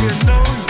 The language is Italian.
you know